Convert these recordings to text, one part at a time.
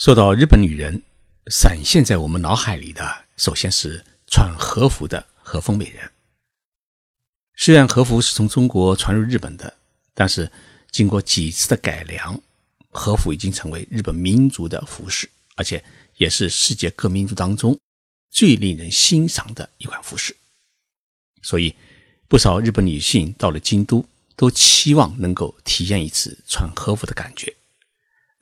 说到日本女人，闪现在我们脑海里的，首先是穿和服的和风美人。虽然和服是从中国传入日本的，但是经过几次的改良，和服已经成为日本民族的服饰，而且也是世界各民族当中最令人欣赏的一款服饰。所以，不少日本女性到了京都，都期望能够体验一次穿和服的感觉。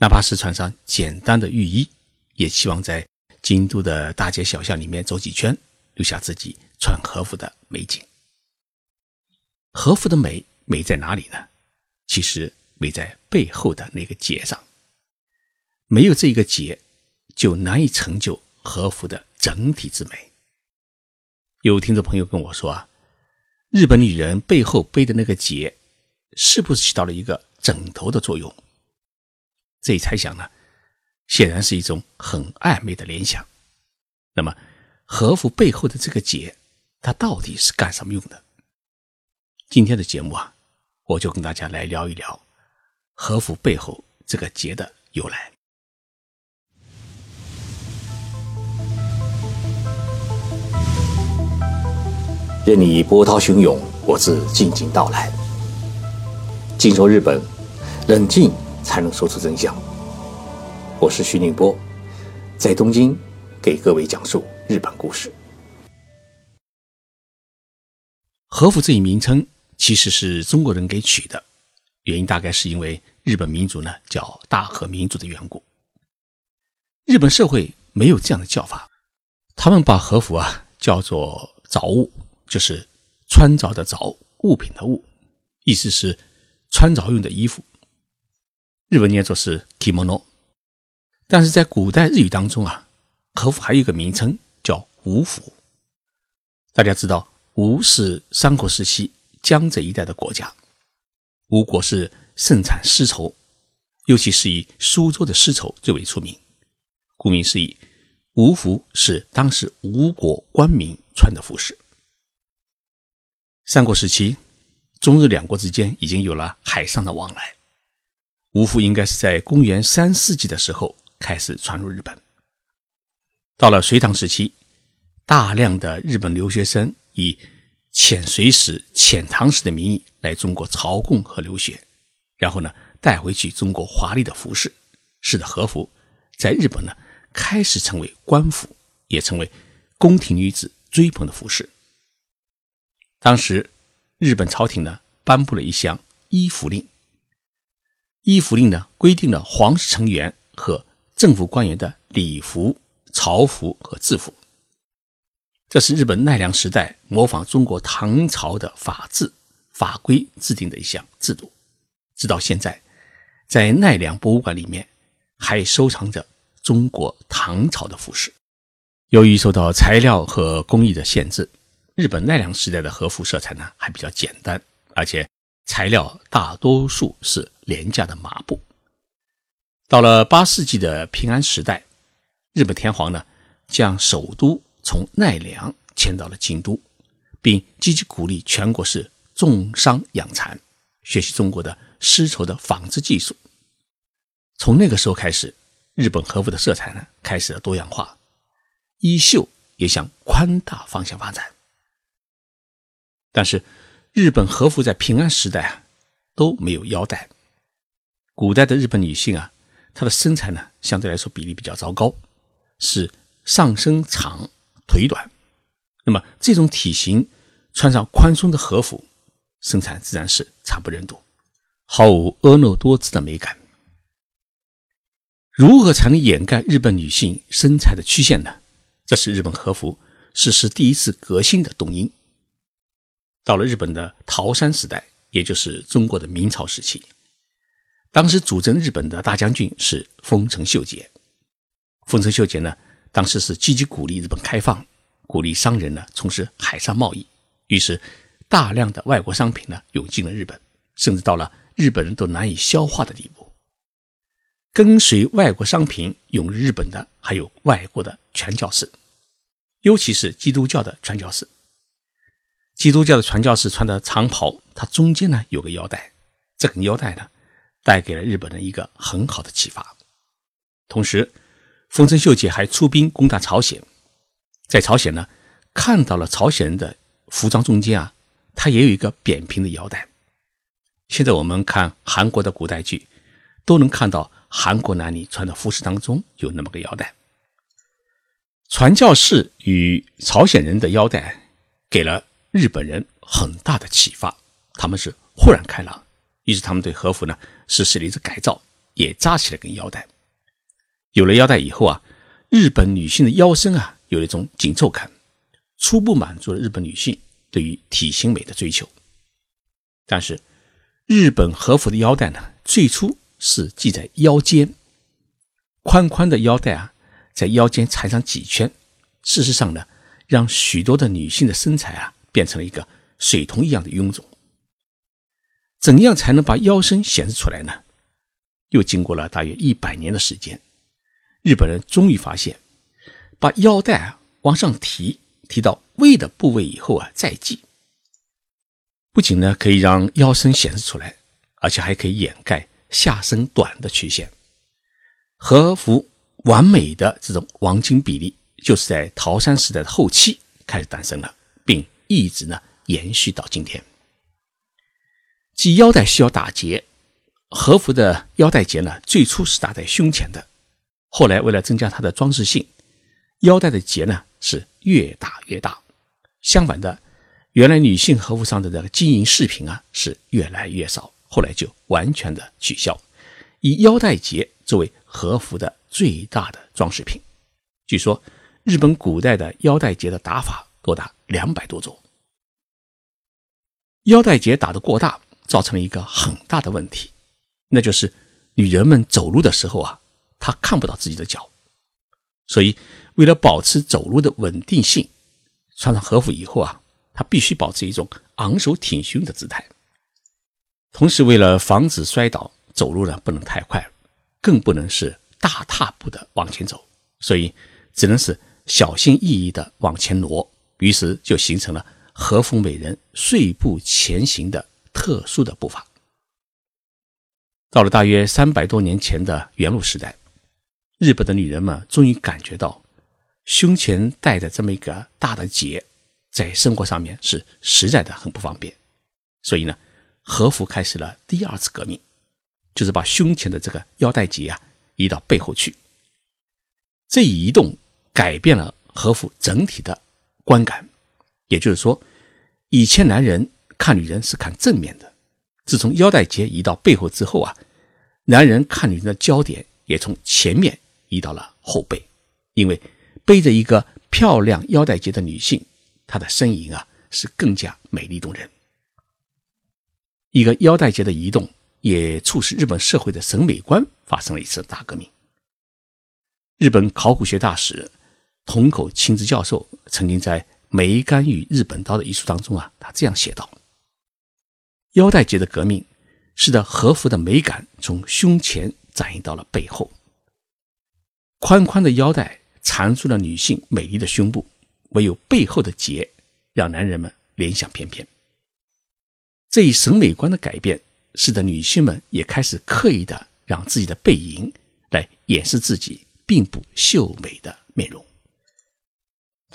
哪怕是穿上简单的浴衣，也希望在京都的大街小巷里面走几圈，留下自己穿和服的美景。和服的美美在哪里呢？其实美在背后的那个结上。没有这一个结，就难以成就和服的整体之美。有听众朋友跟我说啊，日本女人背后背的那个结，是不是起到了一个枕头的作用？这一猜想呢，显然是一种很暧昧的联想。那么，和服背后的这个结，它到底是干什么用的？今天的节目啊，我就跟大家来聊一聊和服背后这个结的由来。任你波涛汹涌，我自静静到来。静说日本，冷静。才能说出真相。我是徐宁波，在东京给各位讲述日本故事。和服这一名称其实是中国人给取的，原因大概是因为日本民族呢叫大和民族的缘故。日本社会没有这样的叫法，他们把和服啊叫做着物，就是穿着的着物品的物，意思是穿着用的衣服。日文念作是 kimono，但是在古代日语当中啊，和服还有一个名称叫吴服。大家知道，吴是三国时期江浙一带的国家，吴国是盛产丝绸，尤其是以苏州的丝绸最为出名。顾名思义，吴服是当时吴国官民穿的服饰。三国时期，中日两国之间已经有了海上的往来。吴服应该是在公元三世纪的时候开始传入日本。到了隋唐时期，大量的日本留学生以遣隋使、遣唐使的名义来中国朝贡和留学，然后呢带回去中国华丽的服饰，使得和服在日本呢开始成为官服，也成为宫廷女子追捧的服饰。当时日本朝廷呢颁布了一项衣服令。衣服令呢，规定了皇室成员和政府官员的礼服、朝服和制服。这是日本奈良时代模仿中国唐朝的法制法规制定的一项制度。直到现在，在奈良博物馆里面还收藏着中国唐朝的服饰。由于受到材料和工艺的限制，日本奈良时代的和服色彩呢还比较简单，而且。材料大多数是廉价的麻布。到了八世纪的平安时代，日本天皇呢将首都从奈良迁到了京都，并积极鼓励全国是种桑养蚕，学习中国的丝绸的纺织技术。从那个时候开始，日本和服的色彩呢开始了多样化，衣袖也向宽大方向发展。但是。日本和服在平安时代啊都没有腰带。古代的日本女性啊，她的身材呢相对来说比例比较糟糕，是上身长腿短。那么这种体型穿上宽松的和服，身材自然是惨不忍睹，毫无婀娜多姿的美感。如何才能掩盖日本女性身材的曲线呢？这是日本和服实施第一次革新的动因。到了日本的桃山时代，也就是中国的明朝时期，当时主政日本的大将军是丰臣秀吉。丰臣秀吉呢，当时是积极鼓励日本开放，鼓励商人呢从事海上贸易，于是大量的外国商品呢涌进了日本，甚至到了日本人都难以消化的地步。跟随外国商品涌入日本的还有外国的传教士，尤其是基督教的传教士。基督教的传教士穿的长袍，它中间呢有个腰带，这根腰带呢带给了日本人一个很好的启发。同时，丰臣秀吉还出兵攻打朝鲜，在朝鲜呢，看到了朝鲜人的服装中间啊，它也有一个扁平的腰带。现在我们看韩国的古代剧，都能看到韩国男女穿的服饰当中有那么个腰带。传教士与朝鲜人的腰带，给了日本人很大的启发，他们是豁然开朗，于是他们对和服呢实施了一次改造，也扎起了根腰带。有了腰带以后啊，日本女性的腰身啊有了一种紧凑感，初步满足了日本女性对于体型美的追求。但是，日本和服的腰带呢，最初是系在腰间，宽宽的腰带啊。在腰间缠上几圈，事实上呢，让许多的女性的身材啊变成了一个水桶一样的臃肿。怎样才能把腰身显示出来呢？又经过了大约一百年的时间，日本人终于发现，把腰带啊往上提，提到胃的部位以后啊再系，不仅呢可以让腰身显示出来，而且还可以掩盖下身短的曲线。和服。完美的这种黄金比例，就是在桃山时代的后期开始诞生了，并一直呢延续到今天。系腰带需要打结，和服的腰带结呢最初是打在胸前的，后来为了增加它的装饰性，腰带的结呢是越打越大。相反的，原来女性和服上的这个金银饰品啊是越来越少，后来就完全的取消，以腰带结作为和服的。最大的装饰品，据说日本古代的腰带结的打法多达两百多种。腰带结打得过大，造成了一个很大的问题，那就是女人们走路的时候啊，她看不到自己的脚，所以为了保持走路的稳定性，穿上和服以后啊，她必须保持一种昂首挺胸的姿态。同时，为了防止摔倒，走路呢不能太快，更不能是。大踏步的往前走，所以只能是小心翼翼的往前挪，于是就形成了和服美人碎步前行的特殊的步伐。到了大约三百多年前的元禄时代，日本的女人们终于感觉到胸前戴的这么一个大的结，在生活上面是实在的很不方便，所以呢，和服开始了第二次革命，就是把胸前的这个腰带结啊。移到背后去，这一移动改变了和服整体的观感。也就是说，以前男人看女人是看正面的，自从腰带结移到背后之后啊，男人看女人的焦点也从前面移到了后背，因为背着一个漂亮腰带结的女性，她的身影啊是更加美丽动人。一个腰带结的移动。也促使日本社会的审美观发生了一次大革命。日本考古学大使樋口清之教授曾经在《梅干与日本刀》的一书当中啊，他这样写道：“腰带结的革命，使得和服的美感从胸前展移到了背后。宽宽的腰带缠住了女性美丽的胸部，唯有背后的结让男人们联想翩翩。这一审美观的改变。”使得女性们也开始刻意的让自己的背影来掩饰自己并不秀美的面容。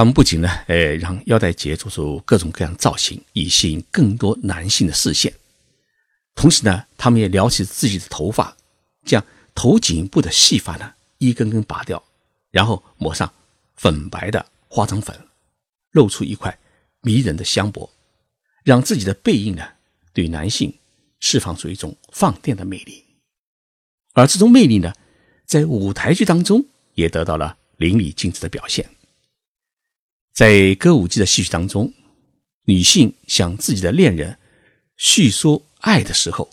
他们不仅呢，呃，让腰带结做出各种各样造型，以吸引更多男性的视线；同时呢，他们也撩起自己的头发，将头颈部的细发呢一根根拔掉，然后抹上粉白的化妆粉，露出一块迷人的香脖，让自己的背影呢对男性。释放出一种放电的魅力，而这种魅力呢，在舞台剧当中也得到了淋漓尽致的表现。在歌舞伎的戏曲当中，女性向自己的恋人叙说爱的时候，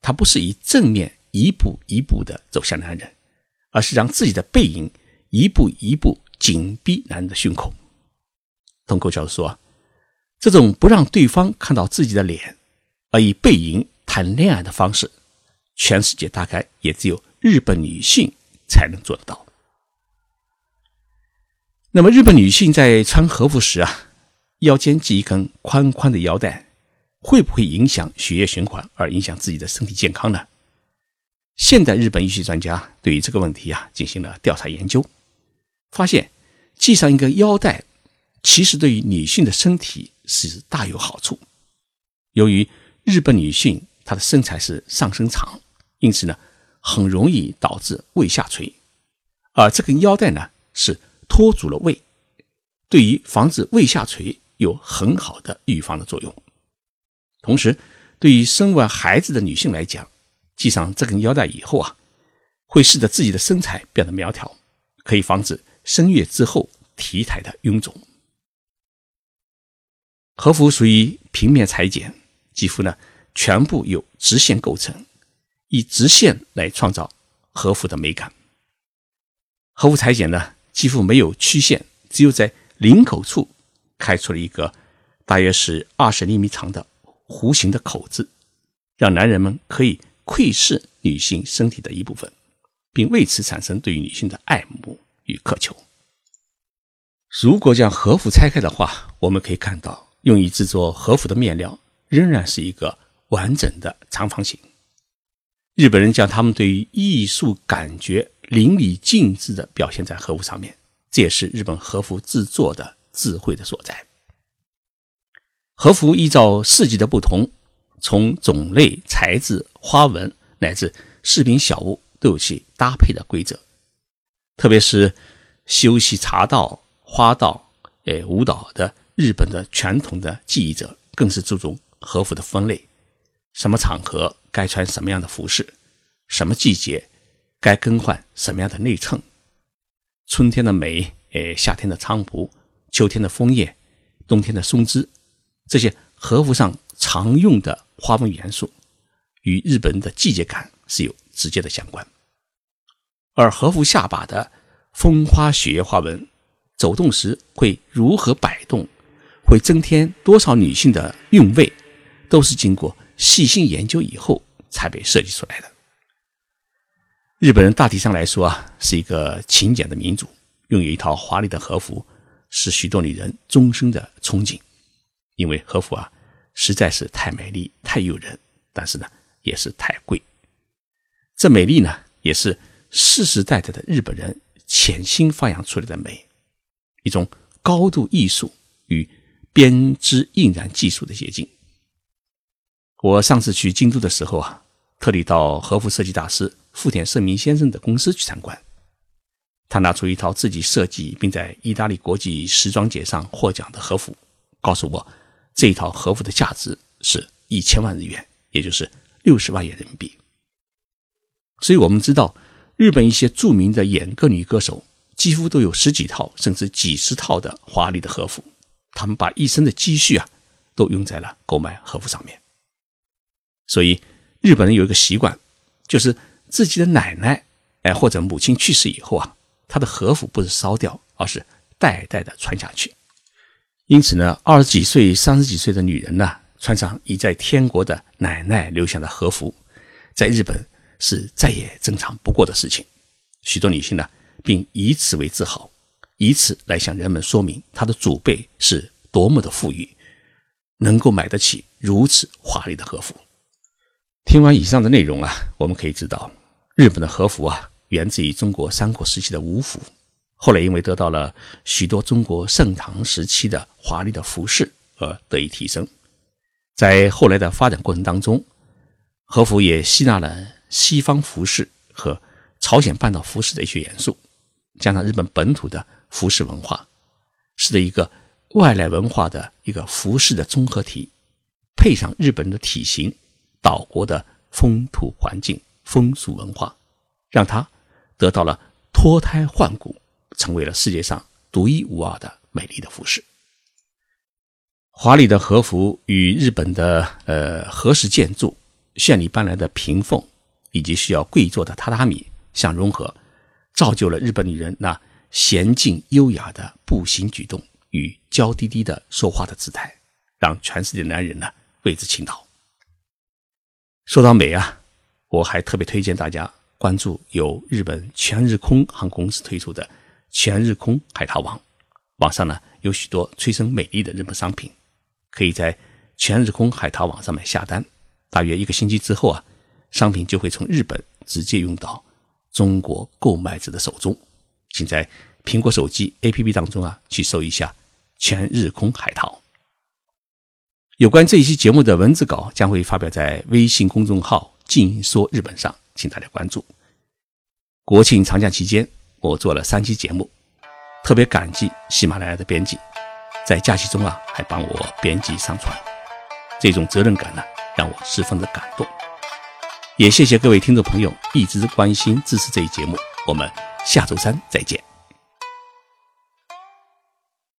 她不是以正面一步一步的走向男人，而是让自己的背影一步一步紧逼男人的胸口。通口教授说，这种不让对方看到自己的脸，而以背影。谈恋爱的方式，全世界大概也只有日本女性才能做得到。那么，日本女性在穿和服时啊，腰间系一根宽宽的腰带，会不会影响血液循环而影响自己的身体健康呢？现代日本医学专家对于这个问题啊进行了调查研究，发现系上一个腰带，其实对于女性的身体是大有好处。由于日本女性她的身材是上身长，因此呢，很容易导致胃下垂，而这根腰带呢是托住了胃，对于防止胃下垂有很好的预防的作用。同时，对于生完孩子的女性来讲，系上这根腰带以后啊，会使得自己的身材变得苗条，可以防止生月之后体态的臃肿。和服属于平面裁剪，几乎呢全部由直线构成，以直线来创造和服的美感。和服裁剪呢几乎没有曲线，只有在领口处开出了一个大约是二十厘米长的弧形的口子，让男人们可以。窥视女性身体的一部分，并为此产生对于女性的爱慕与渴求。如果将和服拆开的话，我们可以看到，用于制作和服的面料仍然是一个完整的长方形。日本人将他们对于艺术感觉淋漓尽致地表现在和服上面，这也是日本和服制作的智慧的所在。和服依照四季的不同。从种类、材质、花纹乃至饰品小物都有其搭配的规则，特别是修习茶道、花道、诶舞蹈的日本的传统的技艺者，更是注重和服的分类，什么场合该穿什么样的服饰，什么季节该更换什么样的内衬，春天的梅，诶夏天的菖蒲，秋天的枫叶，冬天的松枝，这些和服上常用的。花纹元素与日本的季节感是有直接的相关，而和服下巴的风花雪月花纹，走动时会如何摆动，会增添多少女性的韵味，都是经过细心研究以后才被设计出来的。日本人大体上来说啊，是一个勤俭的民族，拥有一套华丽的和服，是许多女人终生的憧憬，因为和服啊。实在是太美丽、太诱人，但是呢，也是太贵。这美丽呢，也是世世代代的日本人潜心发扬出来的美，一种高度艺术与编织印染技术的结晶。我上次去京都的时候啊，特地到和服设计大师富田胜明先生的公司去参观，他拿出一套自己设计并在意大利国际时装节上获奖的和服，告诉我。这一套和服的价值是一千万日元，也就是六十万元人民币。所以，我们知道，日本一些著名的演歌女歌手几乎都有十几套甚至几十套的华丽的和服，他们把一生的积蓄啊，都用在了购买和服上面。所以，日本人有一个习惯，就是自己的奶奶哎或者母亲去世以后啊，她的和服不是烧掉，而是代代的传下去。因此呢，二十几岁、三十几岁的女人呢，穿上已在天国的奶奶留下的和服，在日本是再也正常不过的事情。许多女性呢，并以此为自豪，以此来向人们说明她的祖辈是多么的富裕，能够买得起如此华丽的和服。听完以上的内容啊，我们可以知道，日本的和服啊，源自于中国三国时期的武服。后来因为得到了许多中国盛唐时期的华丽的服饰而得以提升，在后来的发展过程当中，和服也吸纳了西方服饰和朝鲜半岛服饰的一些元素，加上日本本土的服饰文化，使得一个外来文化的一个服饰的综合体，配上日本人的体型、岛国的风土环境、风俗文化，让它得到了脱胎换骨。成为了世界上独一无二的美丽的服饰。华丽的和服与日本的呃和式建筑、绚丽斑斓的屏风以及需要跪坐的榻榻米相融合，造就了日本女人那娴静优雅的步行举动与娇滴滴的说话的姿态，让全世界男人呢为之倾倒。说到美啊，我还特别推荐大家关注由日本全日空航空公司推出的。全日空海淘网，网上呢有许多催生美丽的日本商品，可以在全日空海淘网上面下单。大约一个星期之后啊，商品就会从日本直接运到中国购买者的手中，请在苹果手机 APP 当中啊去搜一下“全日空海淘”。有关这一期节目的文字稿将会发表在微信公众号“静说日本”上，请大家关注。国庆长假期间，我做了三期节目，特别感激喜马拉雅的编辑，在假期中啊还帮我编辑上传，这种责任感呢让我十分的感动。也谢谢各位听众朋友一直关心支持这一节目，我们下周三再见。